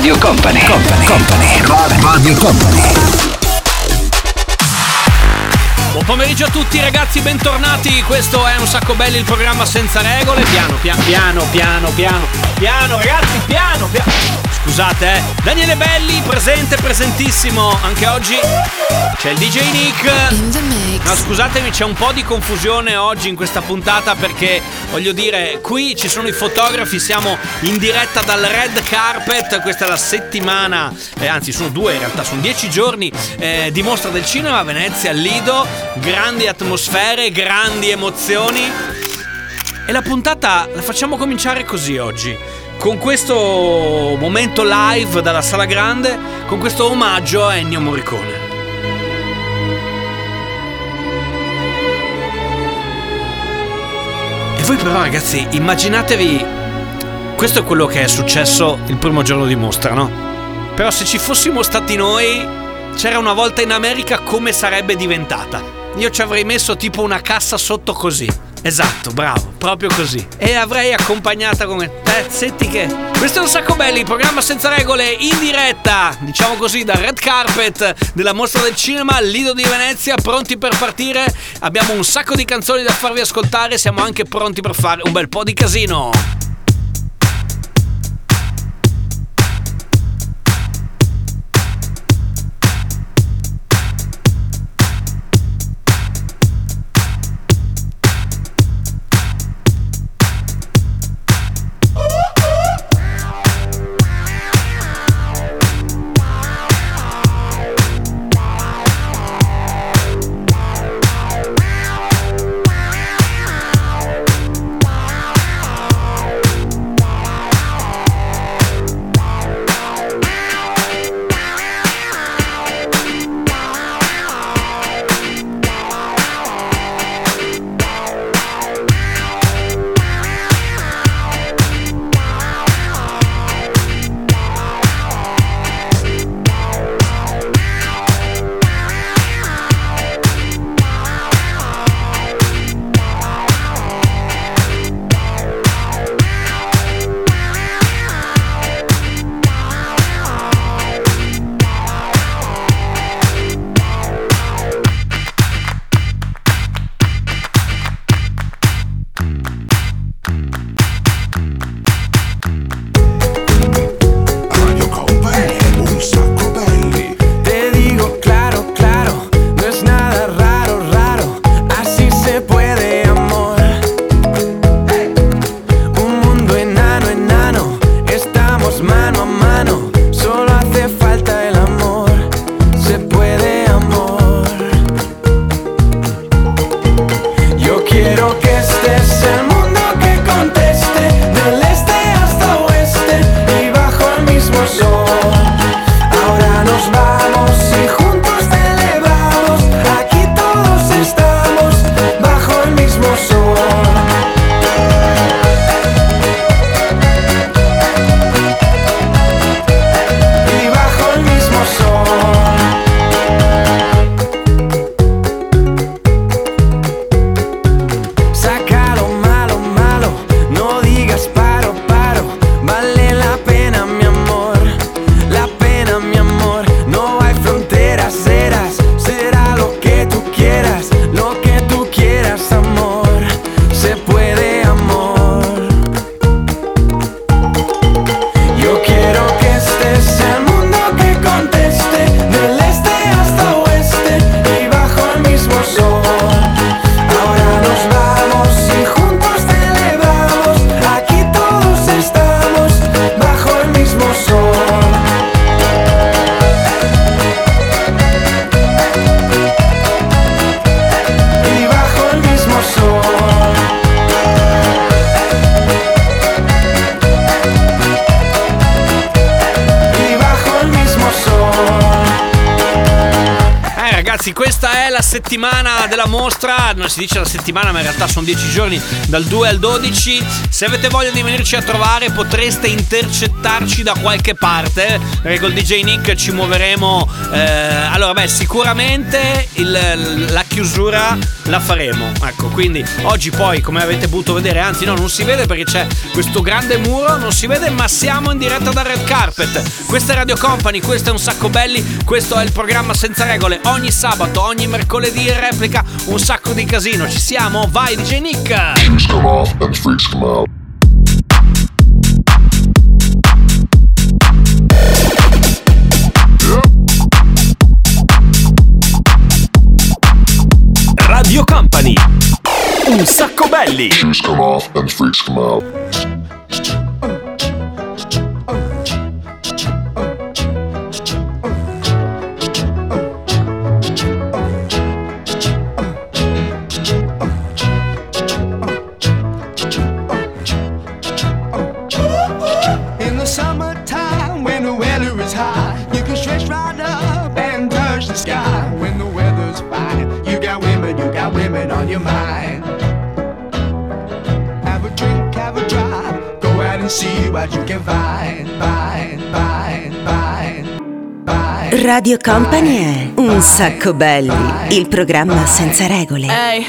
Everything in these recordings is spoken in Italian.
Radio Company, Company, Company, Radio Company. Buon pomeriggio a tutti ragazzi, bentornati. Questo è un sacco belli il programma senza regole. Piano, piano, piano, piano, piano, piano, ragazzi, piano, piano. Scusate, eh. Daniele Belli, presente, presentissimo. Anche oggi c'è il DJ Nick. No, scusatemi, c'è un po' di confusione oggi in questa puntata perché voglio dire, qui ci sono i fotografi, siamo in diretta dal Red Carpet. Questa è la settimana, eh, anzi, sono due in realtà, sono dieci giorni eh, di mostra del cinema a Venezia, Lido. Grandi atmosfere, grandi emozioni. E la puntata la facciamo cominciare così oggi. Con questo momento live dalla sala grande, con questo omaggio a Ennio Morricone. Voi però ragazzi, immaginatevi, questo è quello che è successo il primo giorno di mostra, no? Però se ci fossimo stati noi, c'era una volta in America come sarebbe diventata. Io ci avrei messo tipo una cassa sotto così. Esatto, bravo, proprio così. E avrei accompagnata come pezzetti che. Questo è un sacco belli, programma senza regole, in diretta, diciamo così, dal red carpet della mostra del cinema Lido di Venezia, pronti per partire. Abbiamo un sacco di canzoni da farvi ascoltare, siamo anche pronti per fare un bel po' di casino. Settimana della mostra, non si dice la settimana, ma in realtà sono 10 giorni dal 2 al 12. Se avete voglia di venirci a trovare, potreste intercettarci da qualche parte. Perché col DJ Nick ci muoveremo. eh, allora, beh, sicuramente il- la chiusura la faremo. Ecco, quindi oggi poi, come avete potuto vedere, anzi, no, non si vede perché c'è questo grande muro, non si vede, ma siamo in diretta dal red carpet. Questa è Radio Company, questo è un sacco belli, questo è il programma senza regole. Ogni sabato, ogni mercoledì in replica, un sacco di casino. Ci siamo? Vai, DJ Nick! Shoes come off and freaks come out. Sacco belli. Shoes come off and freaks come out. Radio Company è Un sacco belli, il programma senza regole. Ehi,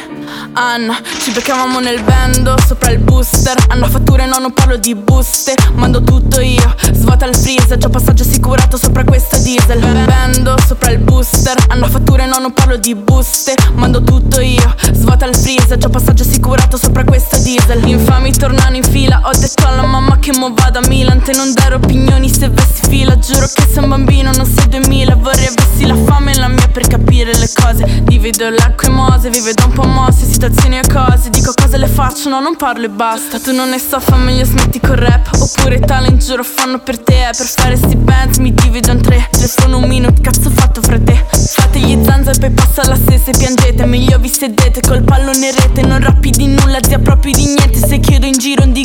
Anna, ci beccavamo nel bando sopra il booster. Hanno fatture, no, non parlo di buste. Mando tutto io, svuota il freezer. Già passaggio assicurato sopra questa diesel. Bando sopra il booster. Hanno fatture, no, non parlo di buste. Mando tutto io, svuota il freezer. Già passaggio assicurato sopra questa diesel. Infami tornano in fila. Ho detto alla mamma che mo vado a Milan. Te non dare opinioni se vesti fila. Giuro che sei un bambino, non sei 2000. Vorrei avessi la fame e la mia per capire le cose. Divido l'acqua e mose, vive da un po' mosse, situazioni e cose. Dico cosa le faccio, no, non parlo e basta. Tu non ne so, fa meglio smetti col rap. Oppure talent, giuro, fanno per te. Per fare sti bands mi divido in tre. Telefono un minuto, cazzo fatto fra te. Fate gli zanza e poi passa la stessa e piangete. Meglio vi sedete col pallone rete. Non rappi di nulla, zia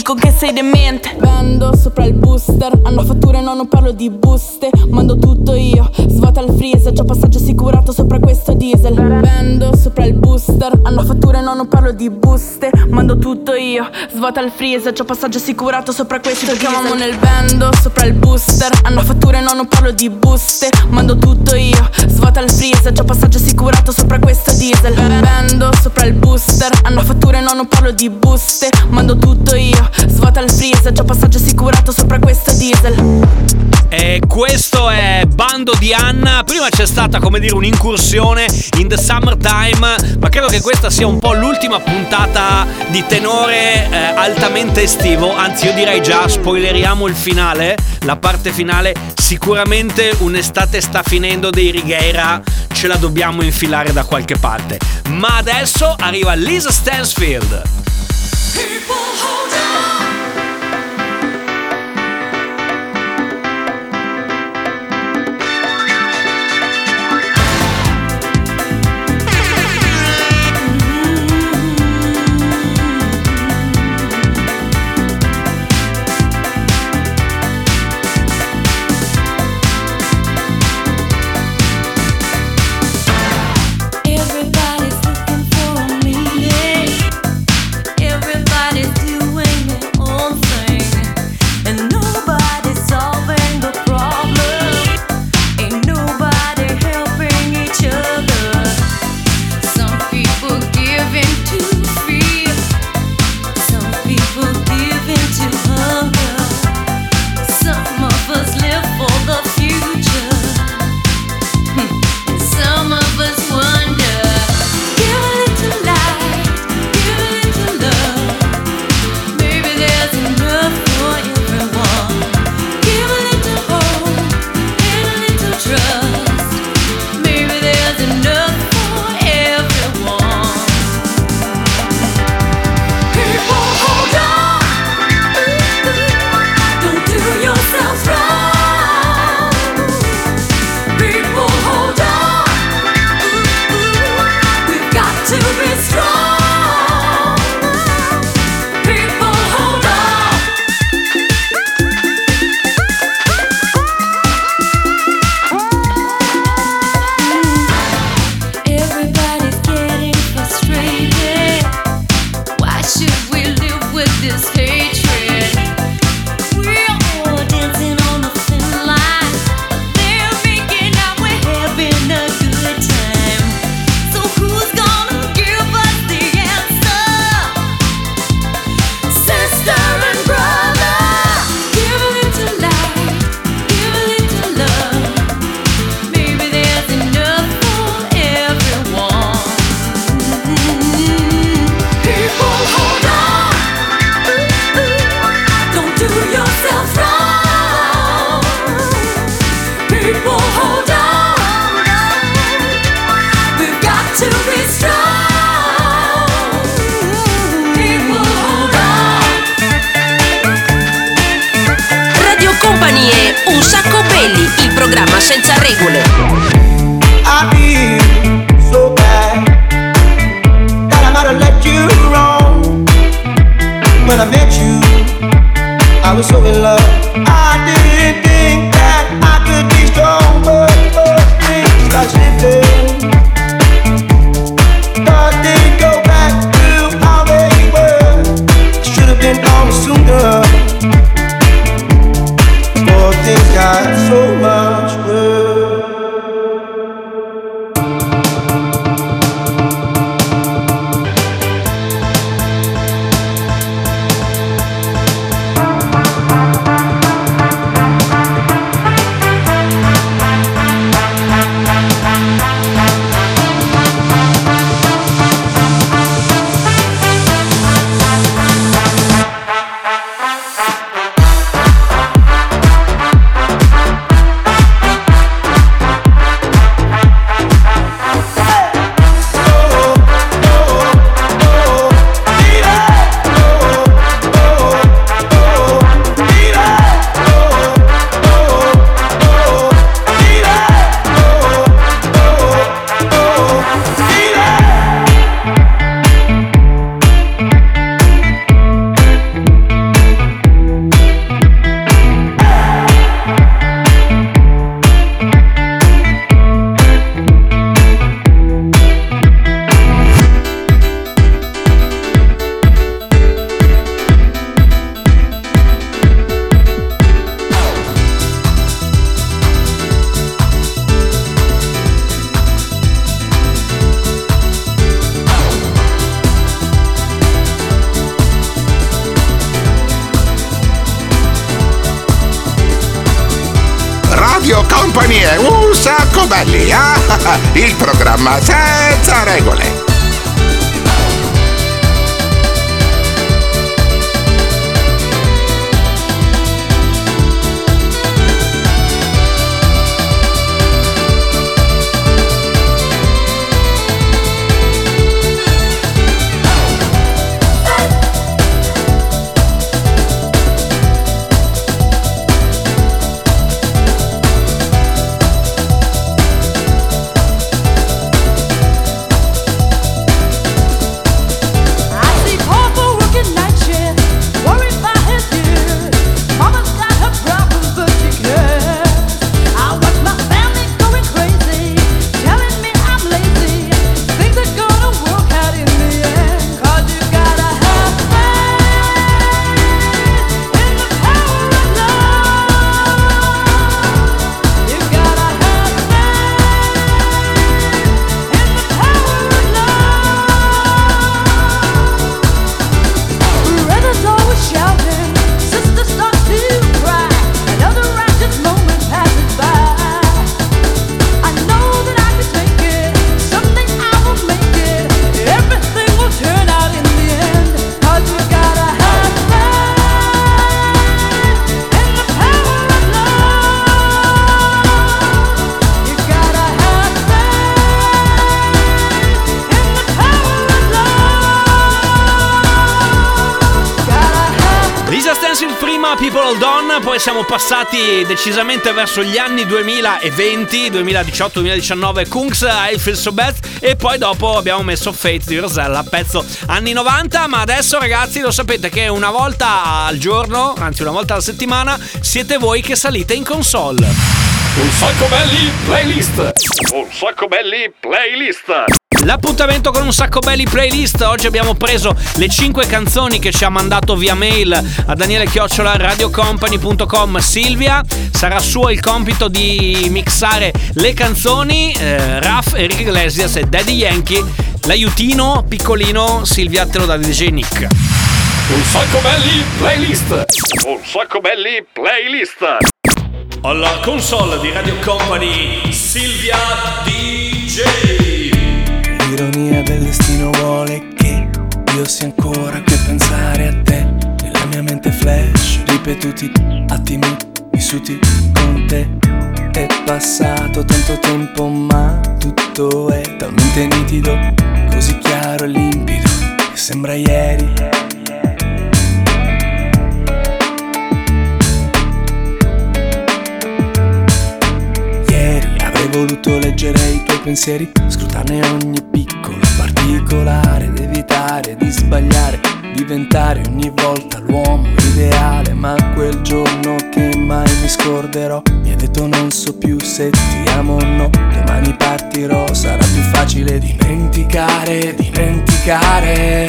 dico che sei demente. Bando sopra il booster. Hanno fatture, no, non parlo di buste. Mando tutto io, svuota il freezer. Già passaggio assicurato sopra questo diesel. Bando sopra il booster. Hanno fatture, no, non parlo di buste. Mando tutto io, svuota il freezer. Già passaggio assicurato sopra questo diesel. Chiamamo nel bando sopra il booster. Hanno fatture, no, non parlo di buste. Mando tutto io, svuota il freezer. Già passaggio assicurato sopra questo diesel. Bando sopra il booster. Hanno fatture, no, non parlo di buste. Mando tutto io, svuota il freezer. Già passaggio assicurato sopra questo diesel. E questo è Bando di Anna. Prima c'è stata, come dire, un'incursione in the summertime, ma credo che questa sia un po' l'ultima puntata di tenore eh, altamente estivo. Anzi, io direi già, spoileriamo il finale, la parte finale. Sicuramente un'estate sta finendo dei Righeira, ce la dobbiamo infilare da qualche parte. Ma adesso arriva Lisa Stansfield. People. Passati decisamente verso gli anni 2020, 2018-2019, Kungs, I Feel So Bad e poi dopo abbiamo messo Fate di Rosella, pezzo anni 90, ma adesso ragazzi lo sapete che una volta al giorno, anzi una volta alla settimana, siete voi che salite in console. Un sacco belli playlist. Un sacco belli playlist. L'appuntamento con un sacco belli playlist. Oggi abbiamo preso le 5 canzoni che ci ha mandato via mail a Daniele Chiocciola radiocompany.com Silvia. Sarà suo il compito di mixare le canzoni. Eh, Raf, Enrique Iglesias e Daddy Yankee. L'aiutino piccolino Silvia te lo dà DJ Nick. Un sacco belli playlist. Un sacco belli playlist. Alla console di Radio Company Silvia DJ. L'ironia del destino vuole che io sia ancora a pensare a te. Nella mia mente flash, ripetuti attimi vissuti con te. È passato tanto tempo, ma tutto è talmente nitido, così chiaro e limpido, che sembra ieri. voluto leggere i tuoi pensieri, scrutarne ogni piccolo particolare, ed evitare di sbagliare, diventare ogni volta l'uomo ideale, ma quel giorno che mai mi scorderò, mi ha detto non so più se ti amo o no, domani partirò, sarà più facile dimenticare, dimenticare.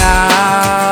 Ah,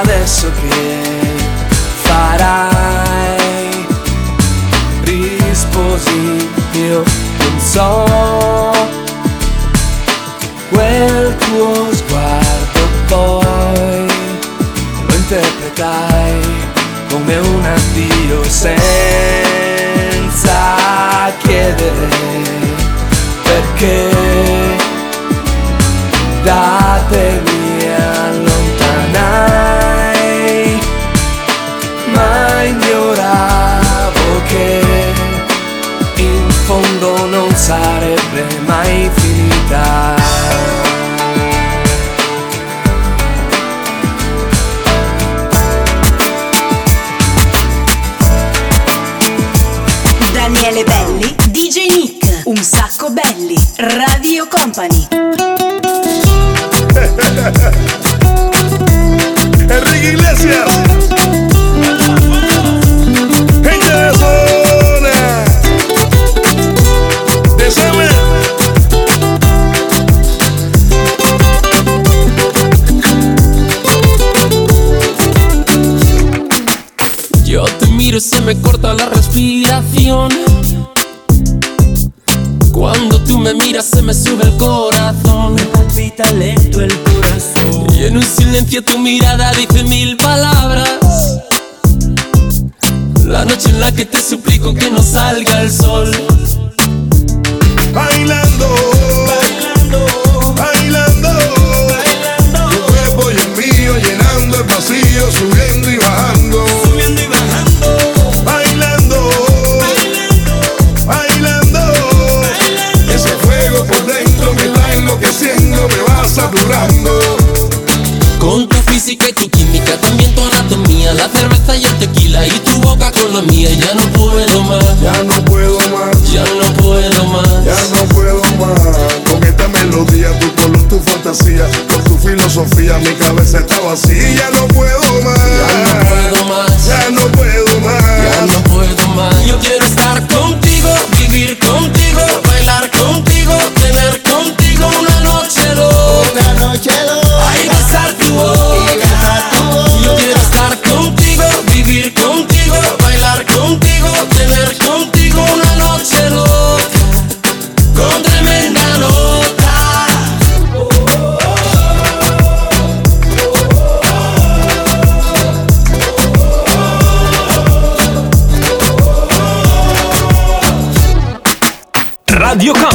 noche en la que te suplico que no salga el sol. Bailando, bailando, bailando, bailando. Tu cuerpo y el mío llenando el vacío, subiendo y bajando. Subiendo y bajando. Bailando, bailando, bailando. Ese fuego por dentro me va enloqueciendo, me va saturando. Con tu física y tu química, también tu anatomía, la cerveza y el tequila y tu mía, ya no puedo más. Ya no puedo más. Ya no puedo más. Ya no puedo más. Con esta melodía, tu color, tu fantasía, con tu filosofía, mi cabeza está vacía. Ya no puedo más. Ya no puedo más. Ya no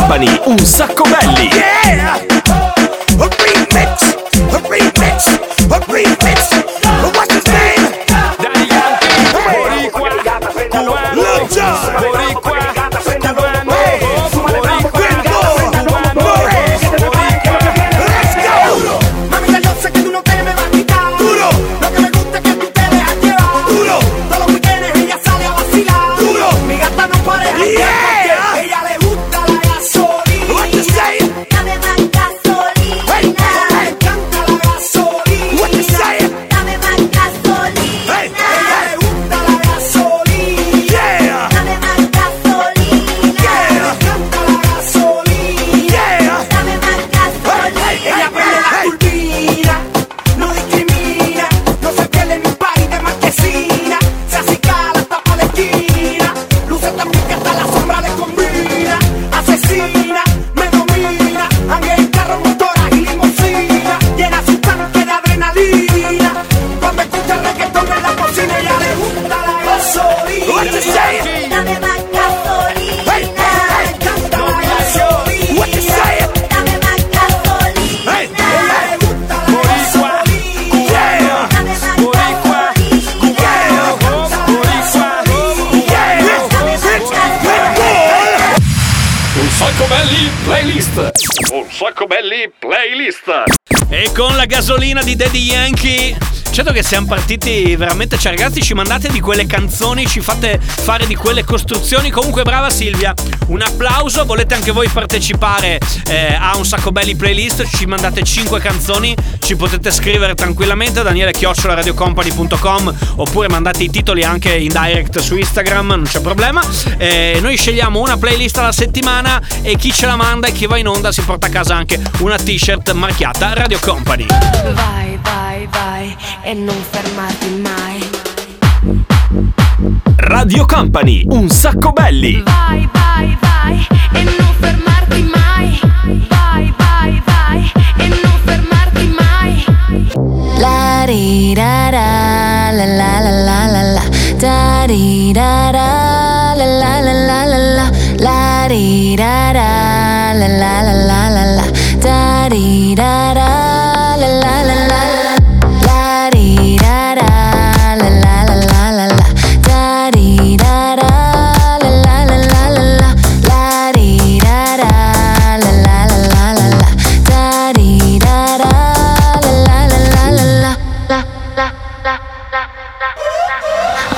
Albany, un sacco belli! Yeah! de DJ Certo che siamo partiti veramente, cioè ragazzi ci mandate di quelle canzoni, ci fate fare di quelle costruzioni. Comunque brava Silvia, un applauso, volete anche voi partecipare eh, a un sacco belli playlist, ci mandate 5 canzoni, ci potete scrivere tranquillamente Daniele radiocompany.com oppure mandate i titoli anche in direct su Instagram, non c'è problema. Eh, noi scegliamo una playlist alla settimana e chi ce la manda e chi va in onda si porta a casa anche una t-shirt marchiata Radio Company. Vai, vai, vai e non fermarti mai. Radio Company, un sacco belli. Vai, vai, vai e non fermarti mai. Vai, vai, vai e non fermarti mai. La di da da la la la la la la da di da da la la la la la la la di da da la la la la la la da di da da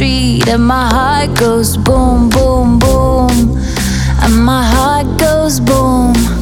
Street and my heart goes boom, boom, boom. And my heart goes boom, boom,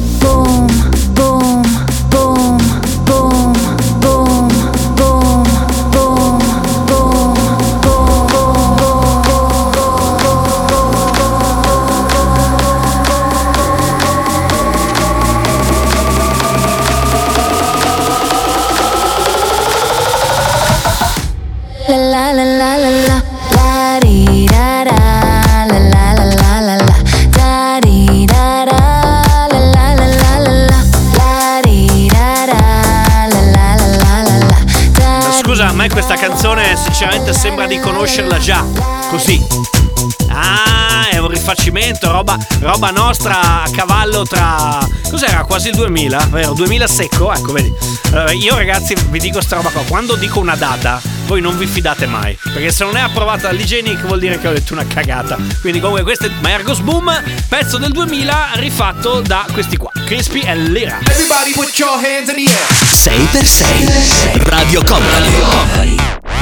questa canzone sinceramente sembra di conoscerla già, così. Ah, rifacimento, roba, roba nostra a cavallo tra... Cos'era? Quasi il 2000, vero? 2000 secco, ecco, vedi. Allora, io ragazzi vi dico sta roba qua, quando dico una data, voi non vi fidate mai, perché se non è approvata dall'Igienic vuol dire che ho detto una cagata. Quindi comunque questo è Margos Boom, pezzo del 2000 rifatto da questi qua, Crispy e Lira. Everybody put your hands in the air. 6x6 Radio Company.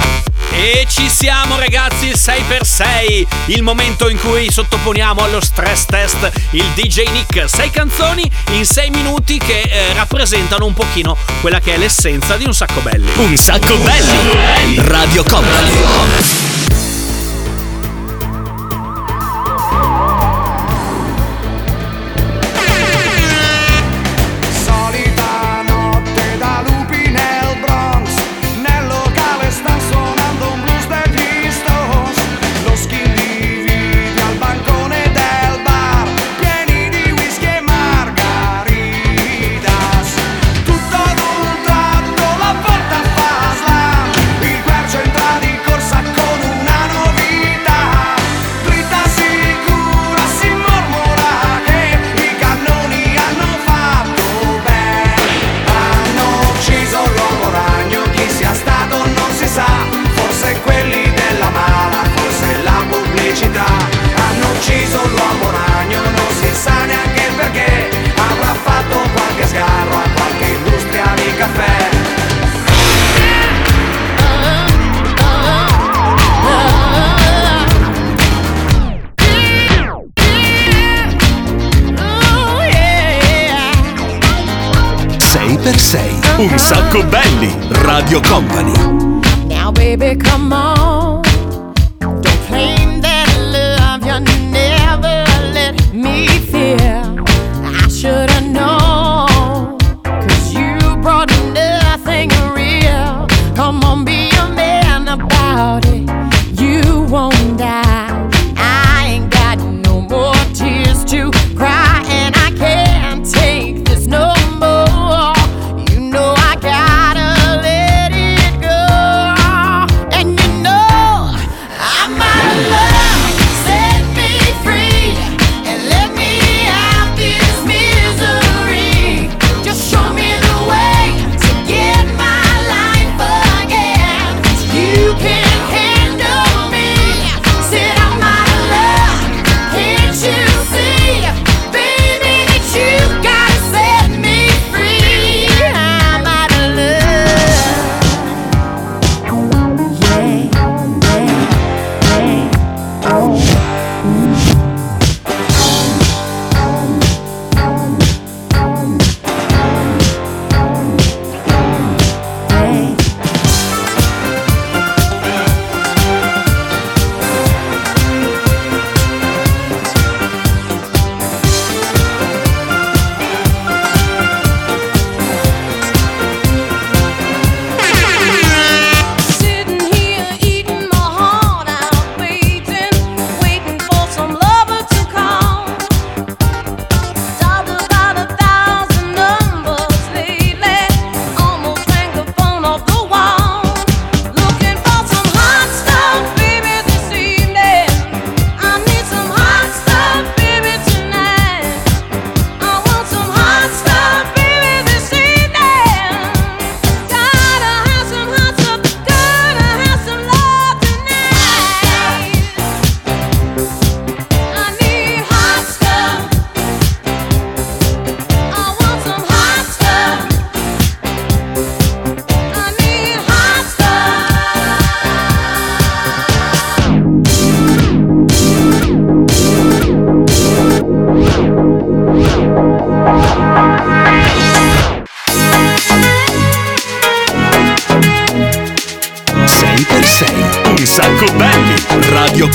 E ci siamo ragazzi, il 6x6, il momento in cui sottoponiamo allo stress test il DJ Nick. 6 canzoni in 6 minuti che eh, rappresentano un pochino quella che è l'essenza di un sacco belli. Un sacco belli. Radio Company. Un sacco belli, Radio Company. Now baby come on.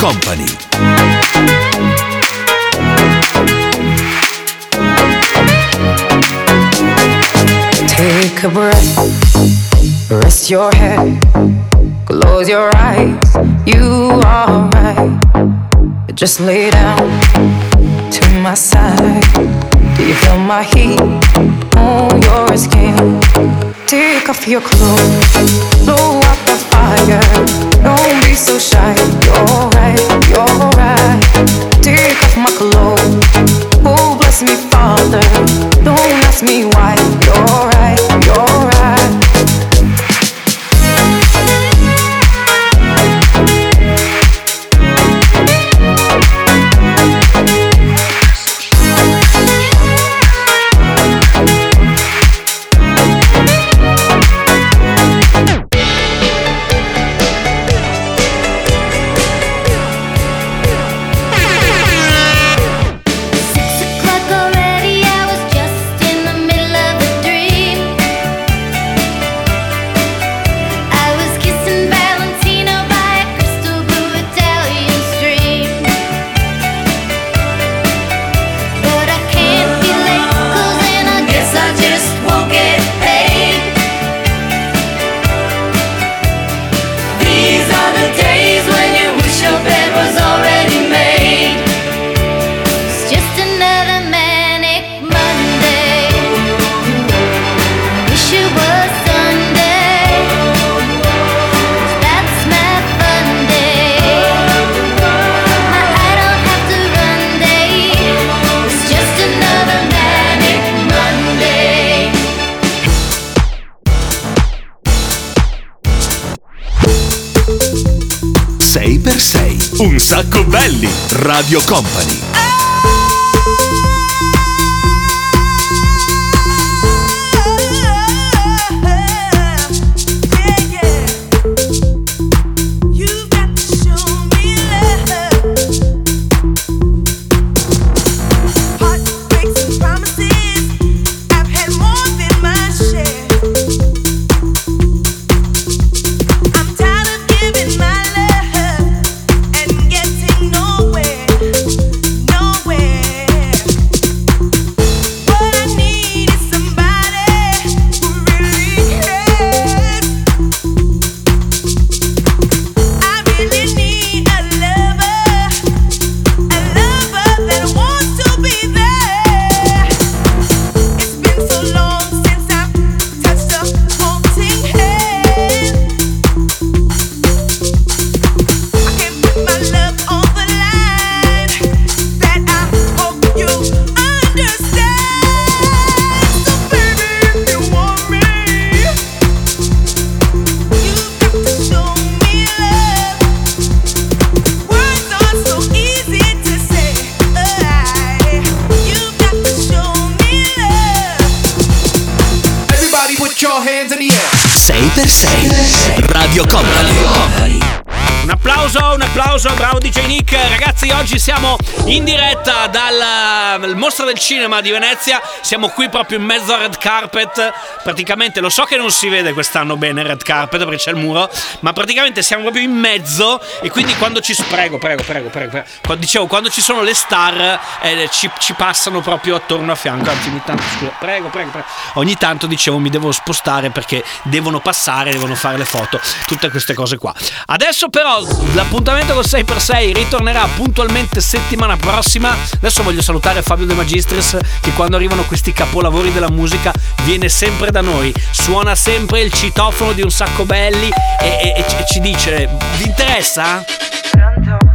Company. Take a breath, rest your head, close your eyes, you are right. Just lay down to my side. Do you feel my heat on your skin? Take off your clothes, blow out the fire. Don't be so shy. You're right, you're right. Take off my clothes. Oh, bless me, Father. Don't ask me Radio Company. nel mostra del cinema di Venezia, siamo qui proprio in mezzo al red carpet praticamente lo so che non si vede quest'anno bene il red carpet perché c'è il muro, ma praticamente siamo proprio in mezzo e quindi quando ci prego, prego, prego, prego, prego. Dicevo, quando ci sono le star eh, ci, ci, passano proprio attorno a fianco, anzi ogni tanto scusa, prego, prego, prego. Ogni tanto dicevo mi devo spostare perché devono passare, devono fare le foto, tutte queste cose qua. Adesso però l'appuntamento con 6x6 ritornerà puntualmente settimana prossima. Adesso voglio salutare Fabio De Magistris che quando arrivano questi capolavori della musica viene sempre da noi, suona sempre il citofono di un sacco belli e, e, e ci dice: Vi interessa? Pronto?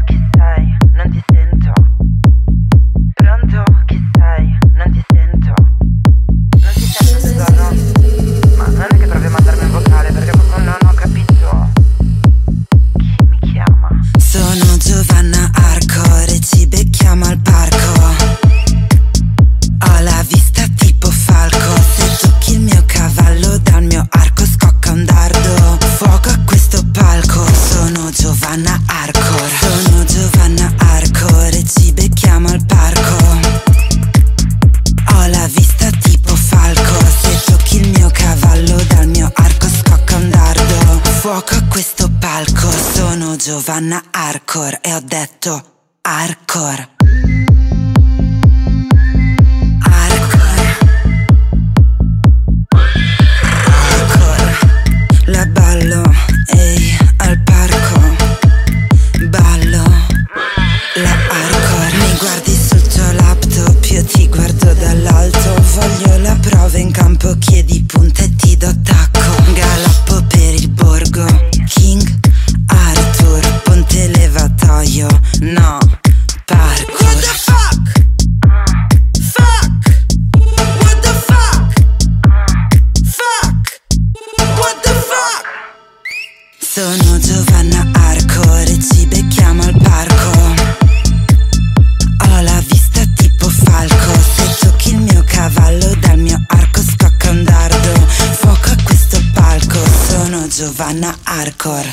Giovanna Arcor.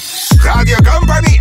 Radio Company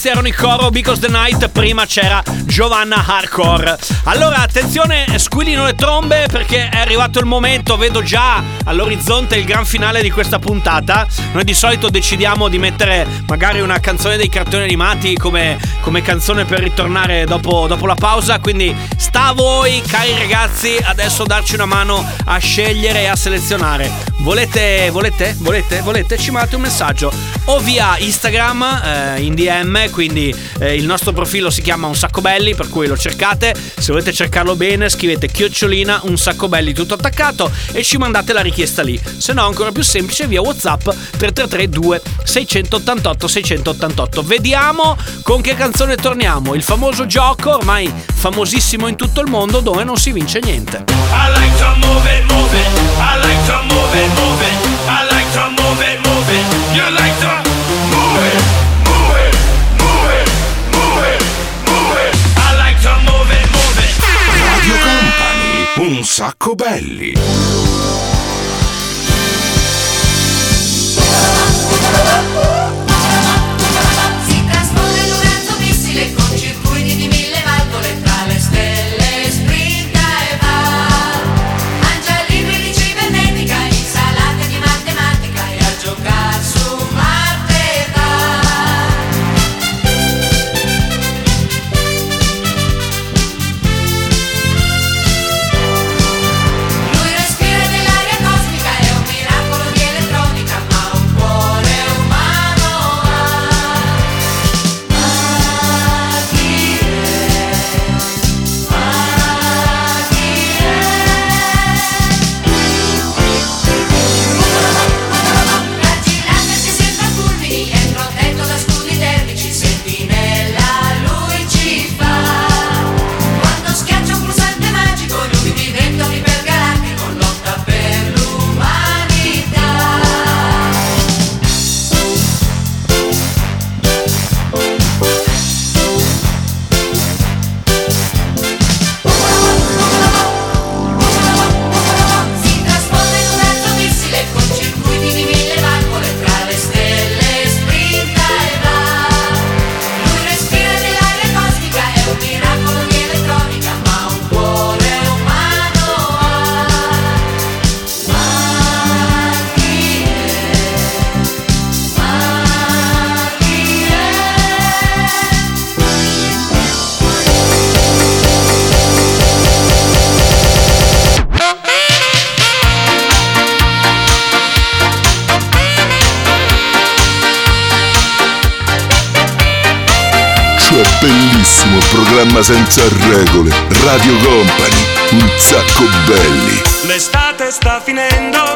questi erano i coro Because the Night, prima c'era Giovanna Hardcore. Allora attenzione, squillino le trombe perché è arrivato il momento, vedo già all'orizzonte il gran finale di questa puntata. Noi di solito decidiamo di mettere magari una canzone dei cartoni animati come, come canzone per ritornare dopo, dopo la pausa, quindi sta a voi cari ragazzi adesso darci una mano a scegliere e a selezionare. Volete, volete, volete, volete? Ci mandate un messaggio o via Instagram eh, in DM, quindi eh, il nostro profilo si chiama Un Sacco Belli, per cui lo cercate. Se volete cercarlo bene, scrivete chiocciolina Un Sacco Belli tutto attaccato e ci mandate la richiesta lì. Se no, ancora più semplice, via WhatsApp 333 2 688 688. Vediamo con che canzone torniamo. Il famoso gioco, ormai famosissimo in tutto il mondo, dove non si vince niente. I like to move it, move it. I like to move it, move it. Un sacco belli. Senza regole. Radio Company, un sacco belli. L'estate sta finendo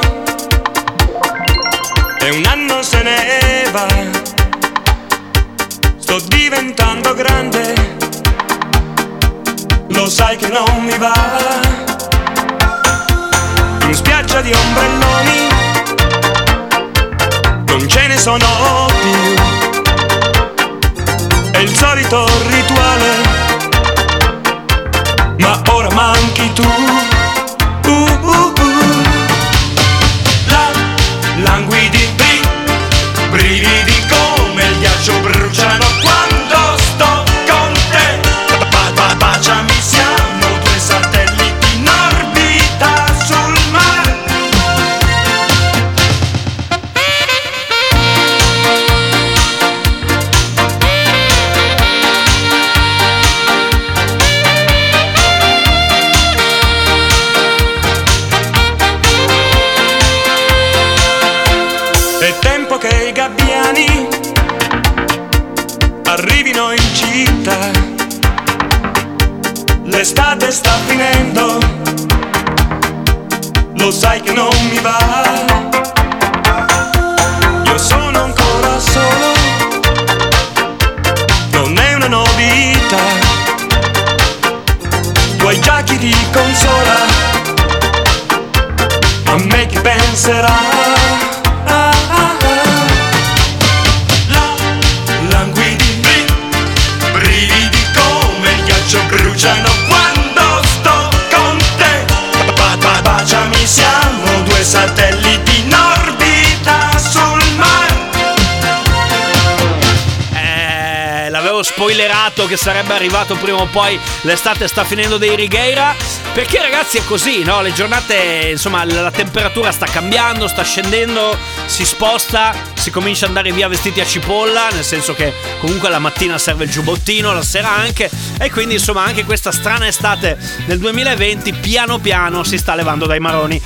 che sarebbe arrivato prima o poi l'estate sta finendo dei Righeira. Perché ragazzi è così, no? Le giornate, insomma, la temperatura sta cambiando, sta scendendo, si sposta, si comincia ad andare via vestiti a cipolla, nel senso che comunque la mattina serve il giubbottino, la sera anche. E quindi insomma anche questa strana estate del 2020 piano piano si sta levando dai maroni.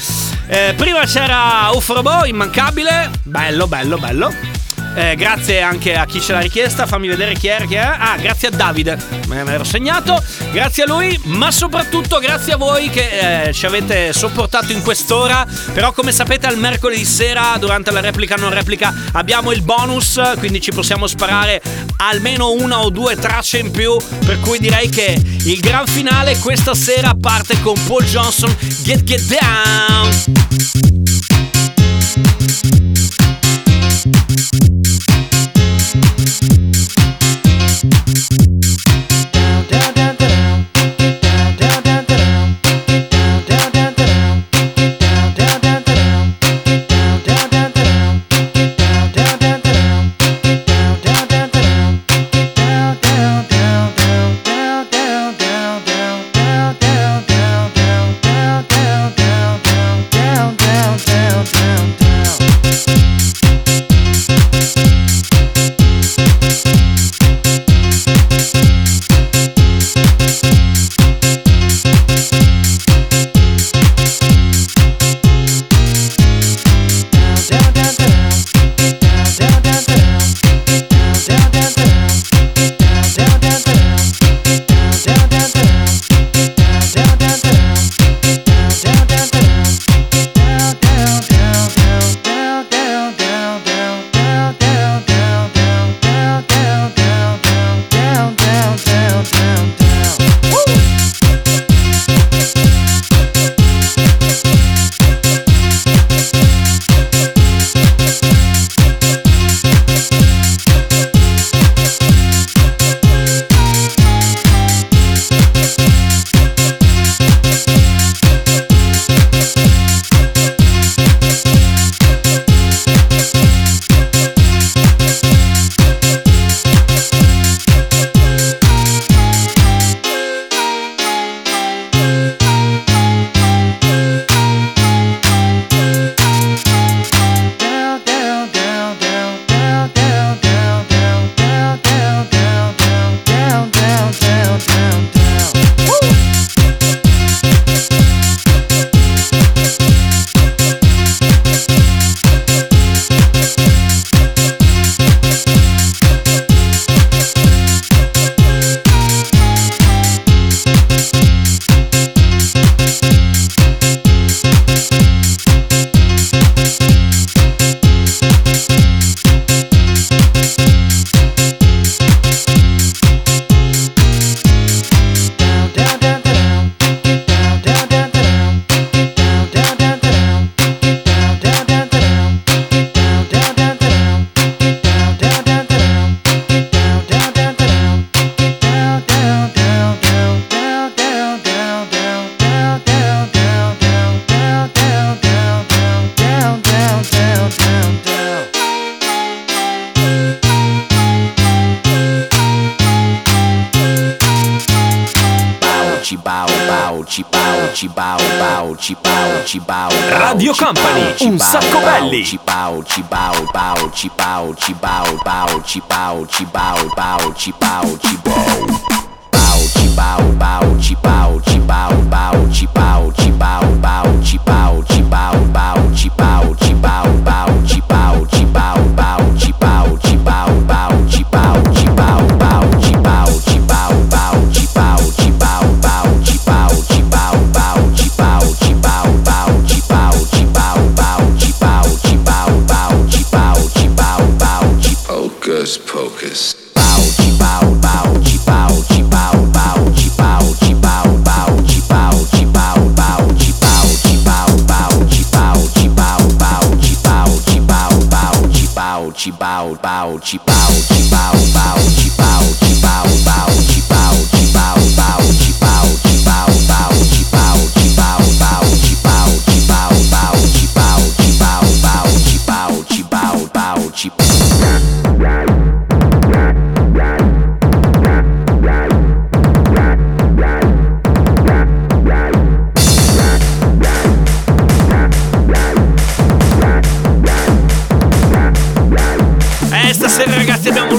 Eh, prima c'era Ufrobo, immancabile, bello, bello, bello. Eh, grazie anche a chi ce l'ha richiesta. Fammi vedere chi è. Chi è. Ah, grazie a Davide. Me l'ero segnato. Grazie a lui, ma soprattutto grazie a voi che eh, ci avete sopportato in quest'ora. Però, come sapete, al mercoledì sera, durante la replica non replica, abbiamo il bonus. Quindi ci possiamo sparare almeno una o due tracce in più. Per cui direi che il gran finale questa sera parte con Paul Johnson. Get Get Down. un sacco belli. Cipao, cipao, pao, cipao, cipao, pao, cipao, cipao, pao, cipao, cipao. Pao, cipao, pao, cipao, cipao, pao, cipao, cipao, pao, cipao.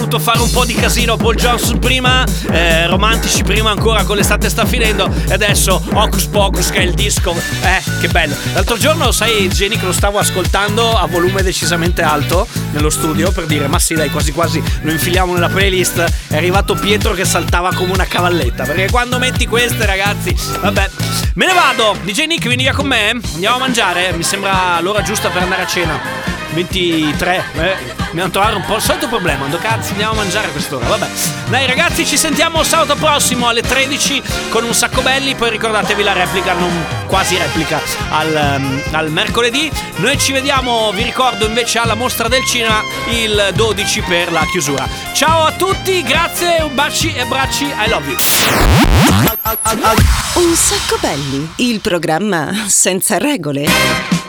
Voluto fare un po' di casino. Paul Johnson prima, eh, romantici prima ancora con l'estate sta finendo. E adesso Hocus Pocus che è il disco. Eh, che bello. L'altro giorno, sai, Jenny, che lo stavo ascoltando a volume decisamente alto nello studio per dire, ma sì, dai, quasi quasi lo infiliamo nella playlist. È arrivato Pietro che saltava come una cavalletta. Perché quando metti queste, ragazzi, vabbè. Me ne vado. DJ Nick, vieni via con me? Andiamo a mangiare. Mi sembra l'ora giusta per andare a cena. 23, eh, dobbiamo trovare un po' il solito problema. Quando cazzo andiamo a mangiare a quest'ora? Vabbè. Dai ragazzi, ci sentiamo sabato prossimo alle 13 con un sacco belli. Poi ricordatevi la replica, non quasi replica, al, ehm, al mercoledì. Noi ci vediamo, vi ricordo invece alla mostra del cinema il 12 per la chiusura. Ciao a tutti, grazie, un baci e abbracci, I love you. Un sacco belli, il programma senza regole.